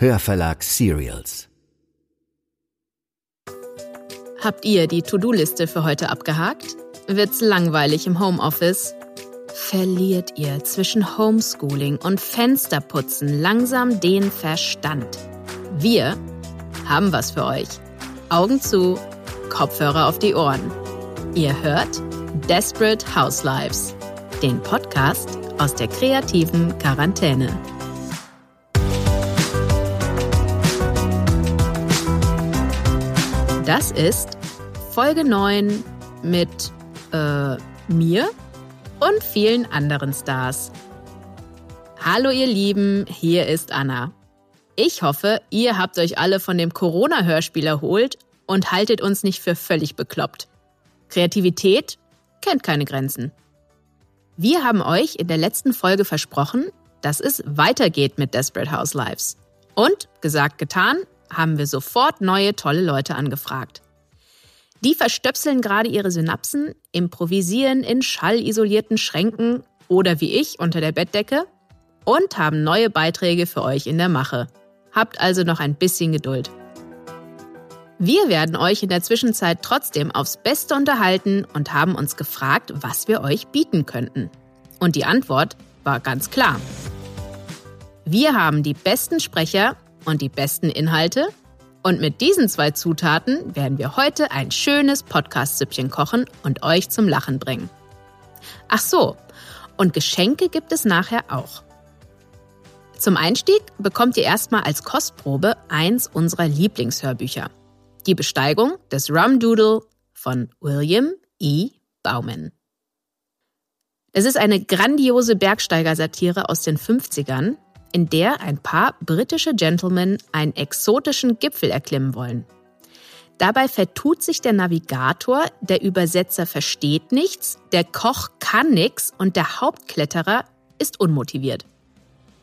Hörverlag Serials. Habt ihr die To-Do-Liste für heute abgehakt? Wird's langweilig im Homeoffice? Verliert ihr zwischen Homeschooling und Fensterputzen langsam den Verstand? Wir haben was für euch. Augen zu, Kopfhörer auf die Ohren. Ihr hört Desperate Housewives, den Podcast aus der kreativen Quarantäne. Das ist Folge 9 mit äh, mir und vielen anderen Stars. Hallo ihr Lieben, hier ist Anna. Ich hoffe, ihr habt euch alle von dem Corona-Hörspiel erholt und haltet uns nicht für völlig bekloppt. Kreativität kennt keine Grenzen. Wir haben euch in der letzten Folge versprochen, dass es weitergeht mit Desperate Housewives. Und, gesagt, getan, haben wir sofort neue tolle Leute angefragt. Die verstöpseln gerade ihre Synapsen, improvisieren in schallisolierten Schränken oder wie ich unter der Bettdecke und haben neue Beiträge für euch in der Mache. Habt also noch ein bisschen Geduld. Wir werden euch in der Zwischenzeit trotzdem aufs Beste unterhalten und haben uns gefragt, was wir euch bieten könnten. Und die Antwort war ganz klar. Wir haben die besten Sprecher und die besten Inhalte und mit diesen zwei Zutaten werden wir heute ein schönes Podcast-Süppchen kochen und euch zum Lachen bringen. Ach so, und Geschenke gibt es nachher auch. Zum Einstieg bekommt ihr erstmal als Kostprobe eins unserer Lieblingshörbücher. Die Besteigung des Rum Doodle von William E. Bauman. Es ist eine grandiose Bergsteigersatire aus den 50ern, in der ein paar britische Gentlemen einen exotischen Gipfel erklimmen wollen. Dabei vertut sich der Navigator, der Übersetzer versteht nichts, der Koch kann nichts und der Hauptkletterer ist unmotiviert.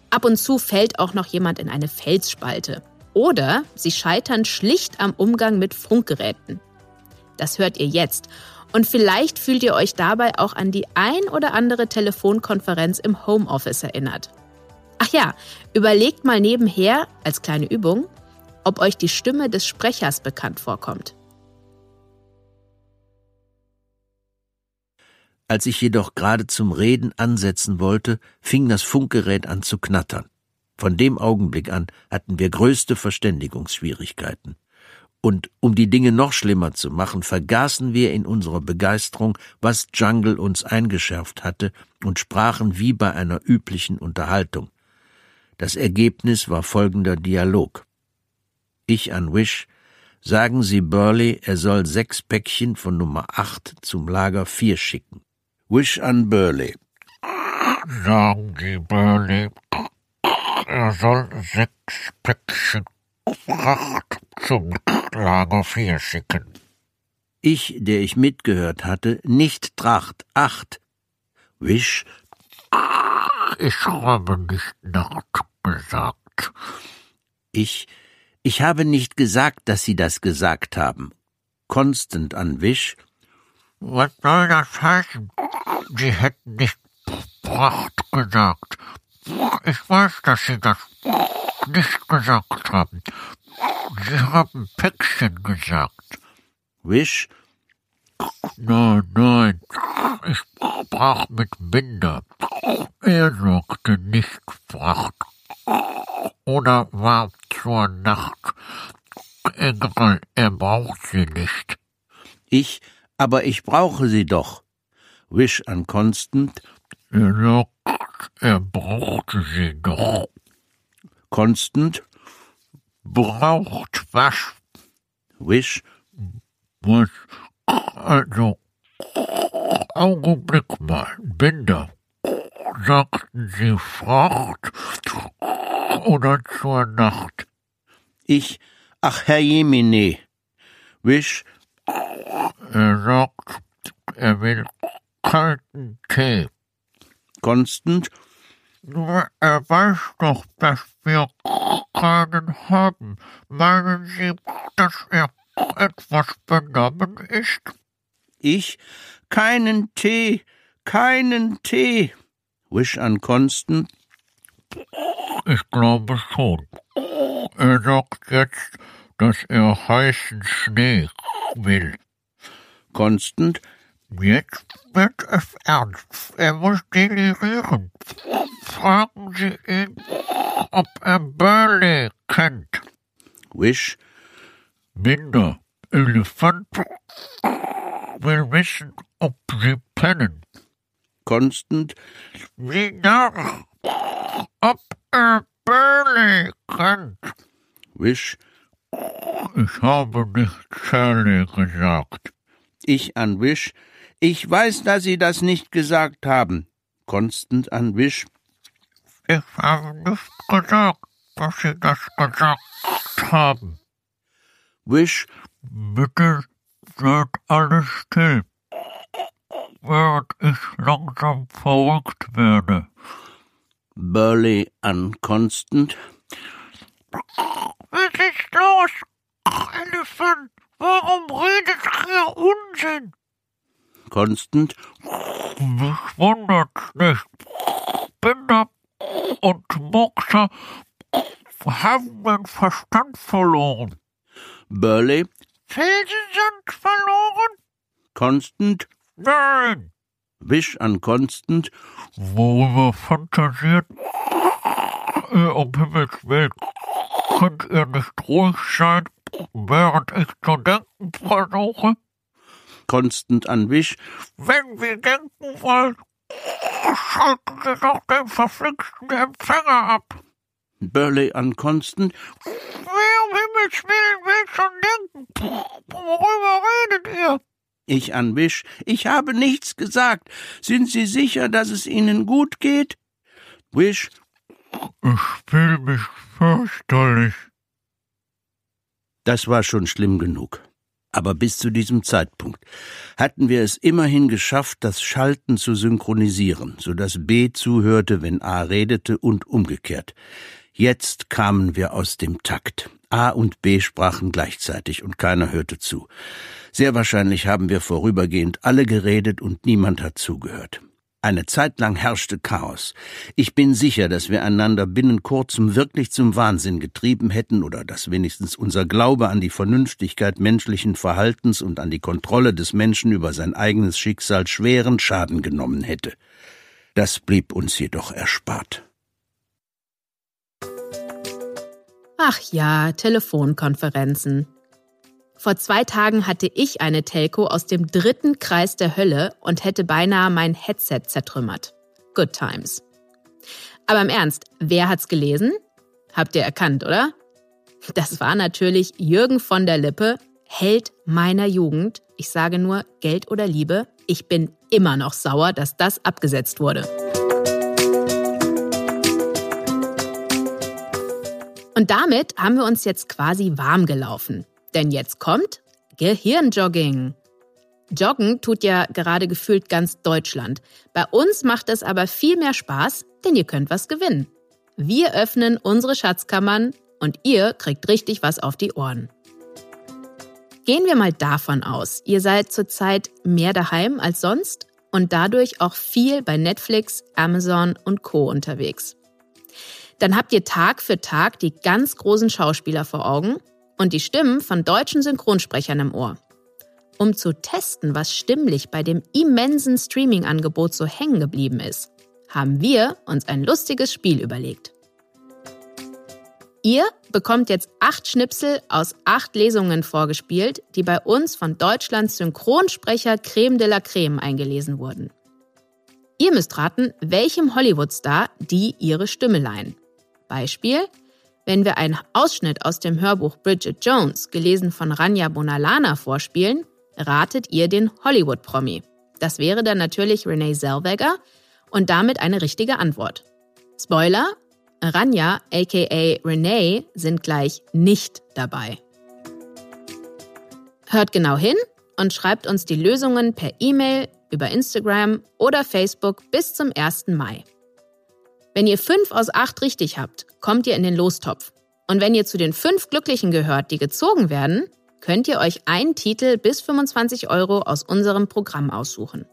Ab und zu fällt auch noch jemand in eine Felsspalte. Oder sie scheitern schlicht am Umgang mit Funkgeräten. Das hört ihr jetzt. Und vielleicht fühlt ihr euch dabei auch an die ein oder andere Telefonkonferenz im Homeoffice erinnert. Ach ja, überlegt mal nebenher, als kleine Übung, ob euch die Stimme des Sprechers bekannt vorkommt. Als ich jedoch gerade zum Reden ansetzen wollte, fing das Funkgerät an zu knattern. Von dem Augenblick an hatten wir größte Verständigungsschwierigkeiten. Und um die Dinge noch schlimmer zu machen, vergaßen wir in unserer Begeisterung, was Jungle uns eingeschärft hatte, und sprachen wie bei einer üblichen Unterhaltung. Das Ergebnis war folgender Dialog. Ich an Wish, sagen Sie Burley, er soll sechs Päckchen von Nummer acht zum Lager vier schicken. Wish an Burley. Sagen Sie Burley, er soll sechs Päckchen Fracht zum Lager 4 schicken. Ich, der ich mitgehört hatte, nicht Tracht, acht. Wish. Ich habe nicht Nacht gesagt. Ich, ich habe nicht gesagt, dass Sie das gesagt haben. Constant an Wish. Was soll das heißen? Sie hätten nicht Pracht gesagt. Ich weiß, dass Sie das nicht gesagt haben. Sie haben Päckchen gesagt. Wish. Nein, nein, ich sprach mit Binder. Er sagte nicht Fracht. Oder war zur Nacht. Egal, er braucht sie nicht. Ich, aber ich brauche sie doch. Wish an Constant. Er sagt, er brauchte sie doch. Constant. Braucht was? Wish. Was? Also, Augenblick mal, Binder. Sagten Sie Fracht oder zur Nacht? Ich, ach Herr Jemine. Wish. Er sagt, er will kalten Tee. Constant. Nur er weiß doch, dass wir keinen haben. Meinen Sie, dass er etwas benommen ist? Ich, keinen Tee, keinen Tee. Wish an Constant. Ich glaube schon. Er sagt jetzt, dass er heißen Schnee will. Constant, Jetzt wird es ernst. Er muss delirieren. Fragen Sie ihn, ob er Burley kennt. Wish, Minder, Elefant will wissen, ob Sie pennen. Constant, Wie nach, ob er Burley kennt. Wish, Ich habe nicht Charlie gesagt. ich an Wish. Ich weiß, dass Sie das nicht gesagt haben. Constant an Wish. Ich habe nicht gesagt, dass Sie das gesagt haben. Wish, Bitte seid alle still, während ich langsam verrückt werde. Burley an Constant. Was ist los? Elefant, warum redet ihr Unsinn? Constant, Mich wundert's nicht. Binder und Moxer haben den Verstand verloren. Burley, Felsen sind verloren? Constant, Nein. Wish an Constant. Worüber fantasiert ihr um Himmels Willen? Könnt ihr nicht ruhig sein, während ich zu denken versuche? Constant an Wish. Wenn wir denken wollen, schalten Sie doch den verflixten Empfänger ab. Burley an Constant. Wer um Himmels Willen will schon denken? Worüber redet ihr? Ich an Wish. Ich habe nichts gesagt. Sind Sie sicher, dass es Ihnen gut geht? Wish. Ich fühle mich fürchterlich. Das war schon schlimm genug. Aber bis zu diesem Zeitpunkt hatten wir es immerhin geschafft, das Schalten zu synchronisieren, so dass B zuhörte, wenn A redete und umgekehrt. Jetzt kamen wir aus dem Takt. A und B sprachen gleichzeitig und keiner hörte zu. Sehr wahrscheinlich haben wir vorübergehend alle geredet und niemand hat zugehört. Eine Zeit lang herrschte Chaos. Ich bin sicher, dass wir einander binnen kurzem wirklich zum Wahnsinn getrieben hätten oder dass wenigstens unser Glaube an die Vernünftigkeit menschlichen Verhaltens und an die Kontrolle des Menschen über sein eigenes Schicksal schweren Schaden genommen hätte. Das blieb uns jedoch erspart. Ach ja, Telefonkonferenzen. Vor zwei Tagen hatte ich eine Telco aus dem dritten Kreis der Hölle und hätte beinahe mein Headset zertrümmert. Good times. Aber im Ernst, wer hat's gelesen? Habt ihr erkannt, oder? Das war natürlich Jürgen von der Lippe, Held meiner Jugend. Ich sage nur Geld oder Liebe. Ich bin immer noch sauer, dass das abgesetzt wurde. Und damit haben wir uns jetzt quasi warm gelaufen. Denn jetzt kommt Gehirnjogging. Joggen tut ja gerade gefühlt ganz Deutschland. Bei uns macht es aber viel mehr Spaß, denn ihr könnt was gewinnen. Wir öffnen unsere Schatzkammern und ihr kriegt richtig was auf die Ohren. Gehen wir mal davon aus, ihr seid zurzeit mehr daheim als sonst und dadurch auch viel bei Netflix, Amazon und Co unterwegs. Dann habt ihr Tag für Tag die ganz großen Schauspieler vor Augen und die Stimmen von deutschen Synchronsprechern im Ohr. Um zu testen, was stimmlich bei dem immensen Streaming-Angebot so hängen geblieben ist, haben wir uns ein lustiges Spiel überlegt. Ihr bekommt jetzt acht Schnipsel aus acht Lesungen vorgespielt, die bei uns von Deutschlands Synchronsprecher Creme de la Creme eingelesen wurden. Ihr müsst raten, welchem Hollywood-Star die ihre Stimme leihen. Beispiel, wenn wir einen Ausschnitt aus dem Hörbuch Bridget Jones, gelesen von Rania Bonalana, vorspielen, ratet ihr den Hollywood-Promi. Das wäre dann natürlich Renee Zellweger und damit eine richtige Antwort. Spoiler, Rania aka Renee sind gleich nicht dabei. Hört genau hin und schreibt uns die Lösungen per E-Mail, über Instagram oder Facebook bis zum 1. Mai. Wenn ihr fünf aus acht richtig habt, kommt ihr in den Lostopf. Und wenn ihr zu den fünf Glücklichen gehört, die gezogen werden, könnt ihr euch einen Titel bis 25 Euro aus unserem Programm aussuchen.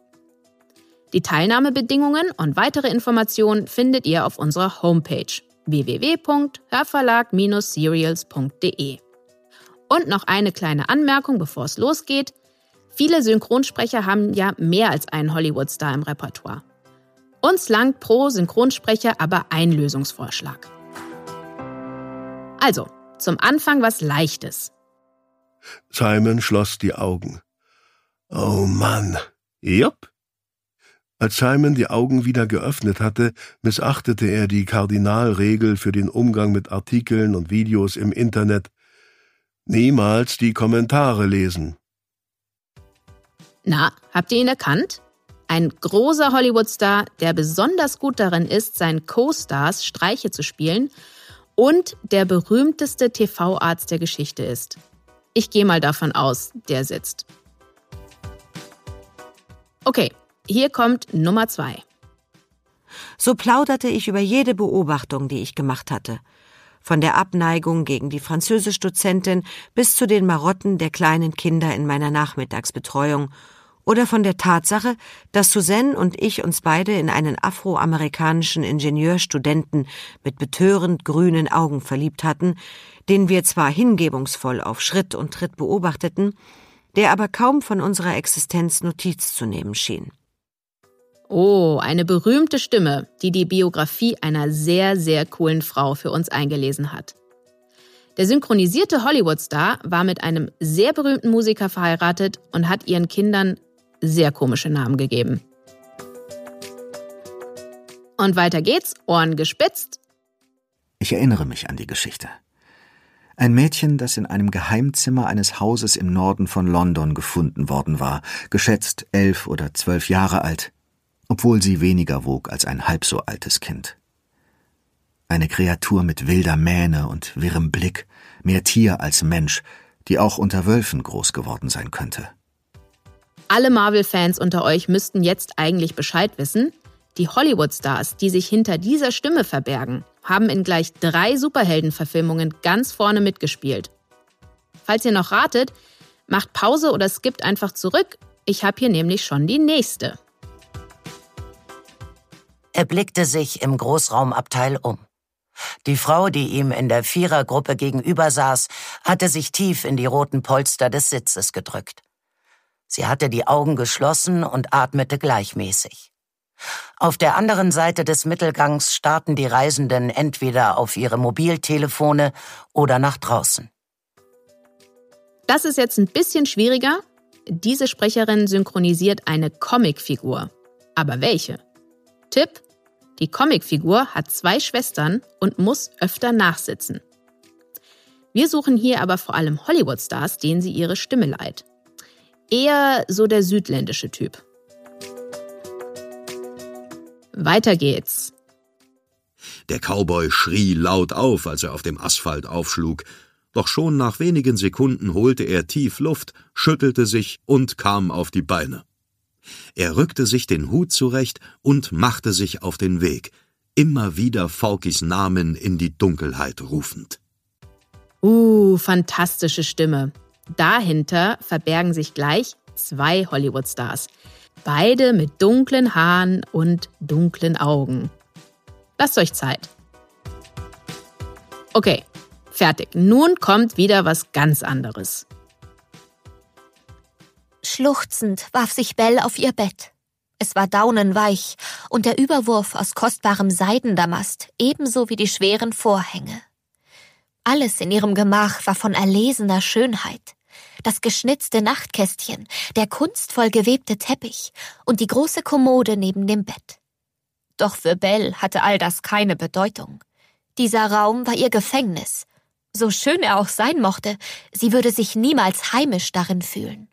Die Teilnahmebedingungen und weitere Informationen findet ihr auf unserer Homepage www.hörverlag-serials.de. Und noch eine kleine Anmerkung, bevor es losgeht. Viele Synchronsprecher haben ja mehr als einen Hollywood-Star im Repertoire. Uns langt pro Synchronsprecher aber ein Lösungsvorschlag. Also, zum Anfang was Leichtes. Simon schloss die Augen. Oh Mann. Jupp. Als Simon die Augen wieder geöffnet hatte, missachtete er die Kardinalregel für den Umgang mit Artikeln und Videos im Internet. Niemals die Kommentare lesen. Na, habt ihr ihn erkannt? Ein großer Hollywood-Star, der besonders gut darin ist, seinen Co-Stars Streiche zu spielen und der berühmteste TV-Arzt der Geschichte ist. Ich gehe mal davon aus, der sitzt. Okay, hier kommt Nummer zwei. So plauderte ich über jede Beobachtung, die ich gemacht hatte. Von der Abneigung gegen die Französischdozentin bis zu den Marotten der kleinen Kinder in meiner Nachmittagsbetreuung oder von der Tatsache, dass Suzanne und ich uns beide in einen afroamerikanischen Ingenieurstudenten mit betörend grünen Augen verliebt hatten, den wir zwar hingebungsvoll auf Schritt und Tritt beobachteten, der aber kaum von unserer Existenz Notiz zu nehmen schien. Oh, eine berühmte Stimme, die die Biografie einer sehr, sehr coolen Frau für uns eingelesen hat. Der synchronisierte Hollywood-Star war mit einem sehr berühmten Musiker verheiratet und hat ihren Kindern sehr komische Namen gegeben. Und weiter geht's, Ohren gespitzt. Ich erinnere mich an die Geschichte. Ein Mädchen, das in einem Geheimzimmer eines Hauses im Norden von London gefunden worden war, geschätzt elf oder zwölf Jahre alt, obwohl sie weniger wog als ein halb so altes Kind. Eine Kreatur mit wilder Mähne und wirrem Blick, mehr Tier als Mensch, die auch unter Wölfen groß geworden sein könnte. Alle Marvel-Fans unter euch müssten jetzt eigentlich Bescheid wissen. Die Hollywood-Stars, die sich hinter dieser Stimme verbergen, haben in gleich drei Superheldenverfilmungen ganz vorne mitgespielt. Falls ihr noch ratet, macht Pause oder skippt einfach zurück. Ich habe hier nämlich schon die nächste. Er blickte sich im Großraumabteil um. Die Frau, die ihm in der Vierergruppe gegenüber saß, hatte sich tief in die roten Polster des Sitzes gedrückt. Sie hatte die Augen geschlossen und atmete gleichmäßig. Auf der anderen Seite des Mittelgangs starrten die Reisenden entweder auf ihre Mobiltelefone oder nach draußen. Das ist jetzt ein bisschen schwieriger. Diese Sprecherin synchronisiert eine Comicfigur. Aber welche? Tipp: Die Comicfigur hat zwei Schwestern und muss öfter nachsitzen. Wir suchen hier aber vor allem Hollywood-Stars, denen sie ihre Stimme leiht. Eher so der südländische Typ. Weiter geht's. Der Cowboy schrie laut auf, als er auf dem Asphalt aufschlug, doch schon nach wenigen Sekunden holte er tief Luft, schüttelte sich und kam auf die Beine. Er rückte sich den Hut zurecht und machte sich auf den Weg, immer wieder Faulkis Namen in die Dunkelheit rufend. Uh, fantastische Stimme. Dahinter verbergen sich gleich zwei Hollywood-Stars, Beide mit dunklen Haaren und dunklen Augen. Lasst euch Zeit. Okay, fertig. Nun kommt wieder was ganz anderes. Schluchzend warf sich Bell auf ihr Bett. Es war daunenweich und der Überwurf aus kostbarem Seidendamast ebenso wie die schweren Vorhänge. Alles in ihrem Gemach war von erlesener Schönheit das geschnitzte Nachtkästchen, der kunstvoll gewebte Teppich und die große Kommode neben dem Bett. Doch für Belle hatte all das keine Bedeutung. Dieser Raum war ihr Gefängnis. So schön er auch sein mochte, sie würde sich niemals heimisch darin fühlen.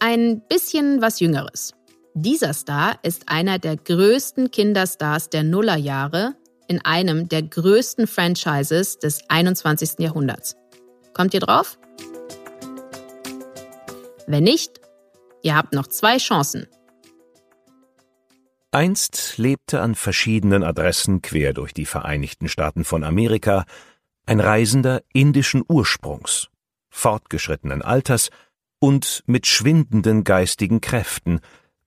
Ein bisschen was Jüngeres. Dieser Star ist einer der größten Kinderstars der Nullerjahre in einem der größten Franchises des 21. Jahrhunderts. Kommt ihr drauf? Wenn nicht, ihr habt noch zwei Chancen. Einst lebte an verschiedenen Adressen quer durch die Vereinigten Staaten von Amerika ein Reisender indischen Ursprungs, fortgeschrittenen Alters und mit schwindenden geistigen Kräften,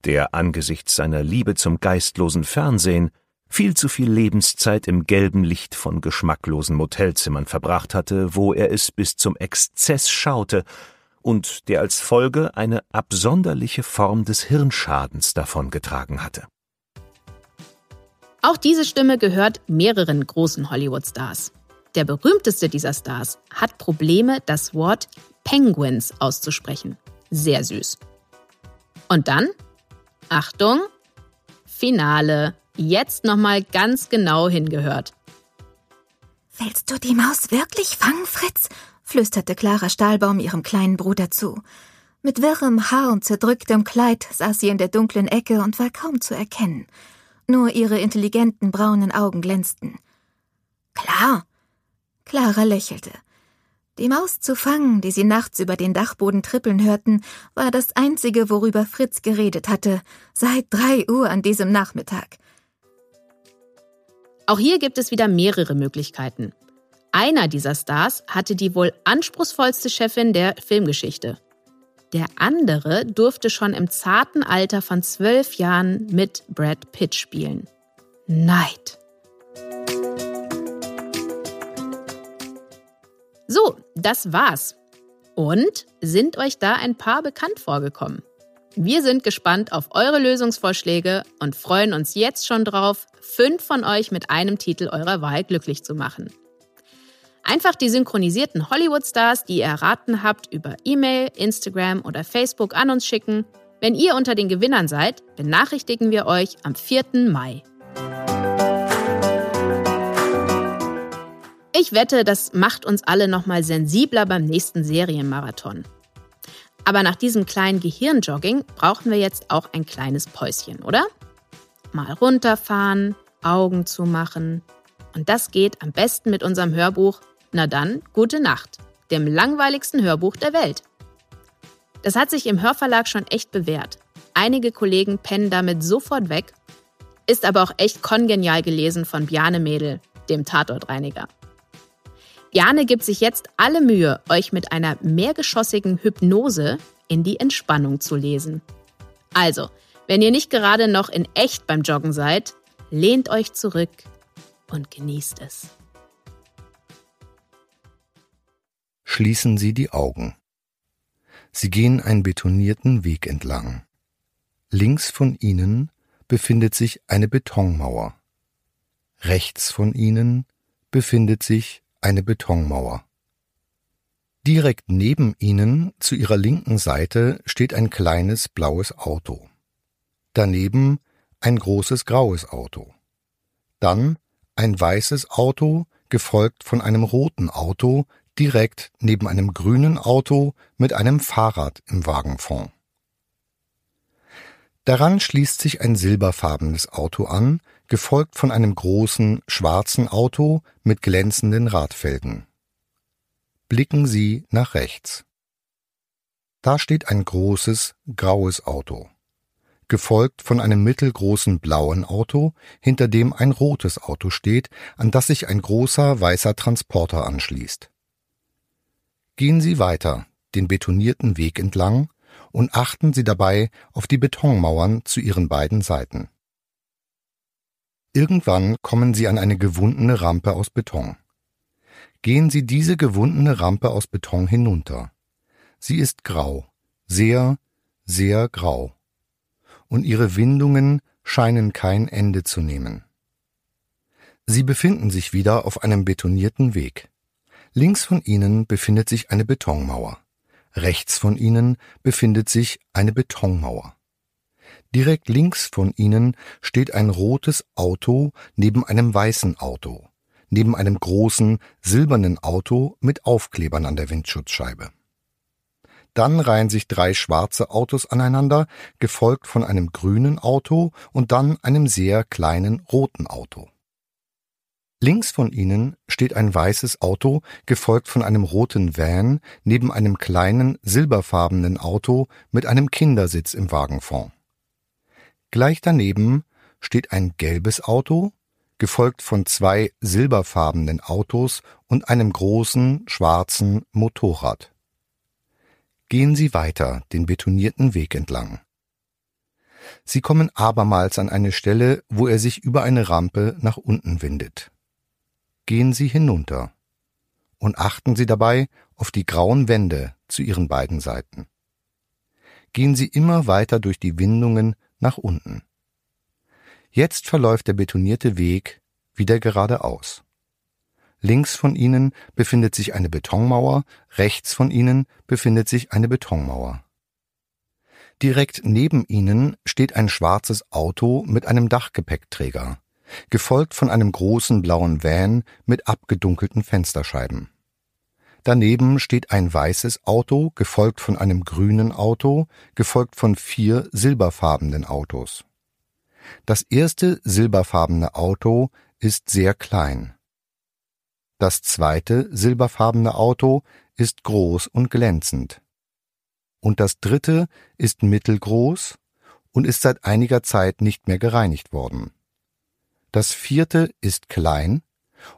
der angesichts seiner Liebe zum geistlosen Fernsehen viel zu viel Lebenszeit im gelben Licht von geschmacklosen Motelzimmern verbracht hatte, wo er es bis zum Exzess schaute und der als Folge eine absonderliche Form des Hirnschadens davongetragen hatte. Auch diese Stimme gehört mehreren großen Hollywood-Stars. Der berühmteste dieser Stars hat Probleme, das Wort Penguins auszusprechen. Sehr süß. Und dann, Achtung, Finale. Jetzt nochmal ganz genau hingehört. Willst du die Maus wirklich fangen, Fritz? Flüsterte Clara Stahlbaum ihrem kleinen Bruder zu. Mit wirrem Haar und zerdrücktem Kleid saß sie in der dunklen Ecke und war kaum zu erkennen. Nur ihre intelligenten braunen Augen glänzten. Klar. Clara lächelte. Die Maus zu fangen, die sie nachts über den Dachboden trippeln hörten, war das einzige, worüber Fritz geredet hatte, seit drei Uhr an diesem Nachmittag. Auch hier gibt es wieder mehrere Möglichkeiten. Einer dieser Stars hatte die wohl anspruchsvollste Chefin der Filmgeschichte. Der andere durfte schon im zarten Alter von zwölf Jahren mit Brad Pitt spielen. Neid. So, das war's. Und sind euch da ein paar bekannt vorgekommen? Wir sind gespannt auf eure Lösungsvorschläge und freuen uns jetzt schon drauf, fünf von euch mit einem Titel eurer Wahl glücklich zu machen. Einfach die synchronisierten Hollywood-Stars, die ihr erraten habt, über E-Mail, Instagram oder Facebook an uns schicken. Wenn ihr unter den Gewinnern seid, benachrichtigen wir euch am 4. Mai. Ich wette, das macht uns alle nochmal sensibler beim nächsten Serienmarathon. Aber nach diesem kleinen Gehirnjogging brauchen wir jetzt auch ein kleines Päuschen, oder? Mal runterfahren, Augen zumachen. Und das geht am besten mit unserem Hörbuch Na dann, gute Nacht, dem langweiligsten Hörbuch der Welt. Das hat sich im Hörverlag schon echt bewährt. Einige Kollegen pennen damit sofort weg, ist aber auch echt kongenial gelesen von Bjane Mädel, dem Tatortreiniger. Jane gibt sich jetzt alle Mühe, euch mit einer mehrgeschossigen Hypnose in die Entspannung zu lesen. Also, wenn ihr nicht gerade noch in echt beim Joggen seid, lehnt euch zurück und genießt es. Schließen Sie die Augen. Sie gehen einen betonierten Weg entlang. Links von Ihnen befindet sich eine Betonmauer. Rechts von Ihnen befindet sich eine Betonmauer. Direkt neben ihnen, zu ihrer linken Seite, steht ein kleines blaues Auto. Daneben ein großes graues Auto. Dann ein weißes Auto, gefolgt von einem roten Auto, direkt neben einem grünen Auto mit einem Fahrrad im Wagenfond. Daran schließt sich ein silberfarbenes Auto an, gefolgt von einem großen, schwarzen Auto mit glänzenden Radfelgen. Blicken Sie nach rechts. Da steht ein großes, graues Auto, gefolgt von einem mittelgroßen blauen Auto, hinter dem ein rotes Auto steht, an das sich ein großer weißer Transporter anschließt. Gehen Sie weiter, den betonierten Weg entlang, und achten Sie dabei auf die Betonmauern zu Ihren beiden Seiten. Irgendwann kommen Sie an eine gewundene Rampe aus Beton. Gehen Sie diese gewundene Rampe aus Beton hinunter. Sie ist grau, sehr, sehr grau. Und ihre Windungen scheinen kein Ende zu nehmen. Sie befinden sich wieder auf einem betonierten Weg. Links von ihnen befindet sich eine Betonmauer. Rechts von ihnen befindet sich eine Betonmauer. Direkt links von ihnen steht ein rotes Auto neben einem weißen Auto, neben einem großen silbernen Auto mit Aufklebern an der Windschutzscheibe. Dann reihen sich drei schwarze Autos aneinander, gefolgt von einem grünen Auto und dann einem sehr kleinen roten Auto. Links von ihnen steht ein weißes Auto, gefolgt von einem roten Van, neben einem kleinen silberfarbenen Auto mit einem Kindersitz im Wagenfond. Gleich daneben steht ein gelbes Auto, gefolgt von zwei silberfarbenen Autos und einem großen schwarzen Motorrad. Gehen Sie weiter den betonierten Weg entlang. Sie kommen abermals an eine Stelle, wo er sich über eine Rampe nach unten windet. Gehen Sie hinunter und achten Sie dabei auf die grauen Wände zu Ihren beiden Seiten. Gehen Sie immer weiter durch die Windungen nach unten. Jetzt verläuft der betonierte Weg wieder geradeaus. Links von Ihnen befindet sich eine Betonmauer, rechts von Ihnen befindet sich eine Betonmauer. Direkt neben Ihnen steht ein schwarzes Auto mit einem Dachgepäckträger, gefolgt von einem großen blauen Van mit abgedunkelten Fensterscheiben. Daneben steht ein weißes Auto, gefolgt von einem grünen Auto, gefolgt von vier silberfarbenen Autos. Das erste silberfarbene Auto ist sehr klein. Das zweite silberfarbene Auto ist groß und glänzend. Und das dritte ist mittelgroß und ist seit einiger Zeit nicht mehr gereinigt worden. Das vierte ist klein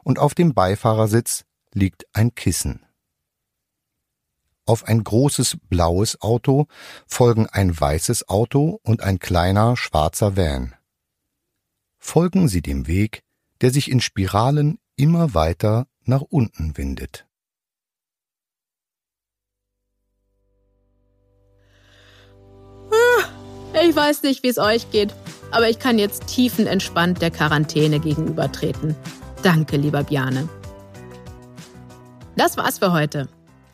und auf dem Beifahrersitz liegt ein Kissen. Auf ein großes blaues Auto folgen ein weißes Auto und ein kleiner schwarzer Van. Folgen Sie dem Weg, der sich in Spiralen immer weiter nach unten windet. Ich weiß nicht, wie es euch geht, aber ich kann jetzt tiefenentspannt der Quarantäne gegenübertreten. Danke, lieber Bjane. Das war's für heute.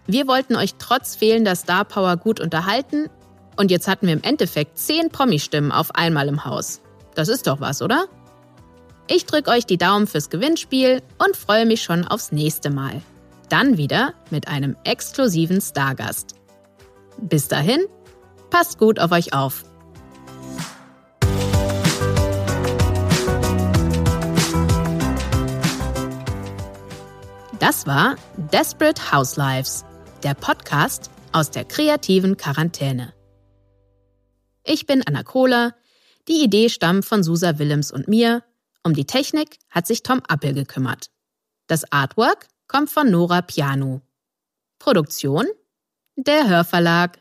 Wir wollten euch trotz fehlender Star Power gut unterhalten und jetzt hatten wir im Endeffekt zehn Promi-Stimmen auf einmal im Haus. Das ist doch was, oder? Ich drücke euch die Daumen fürs Gewinnspiel und freue mich schon aufs nächste Mal. Dann wieder mit einem exklusiven Stargast. Bis dahin, passt gut auf euch auf. Das war Desperate Housewives, der Podcast aus der kreativen Quarantäne. Ich bin Anna Kohler. Die Idee stammt von Susa Willems und mir um die Technik hat sich Tom Appel gekümmert. Das Artwork kommt von Nora Piano. Produktion der Hörverlag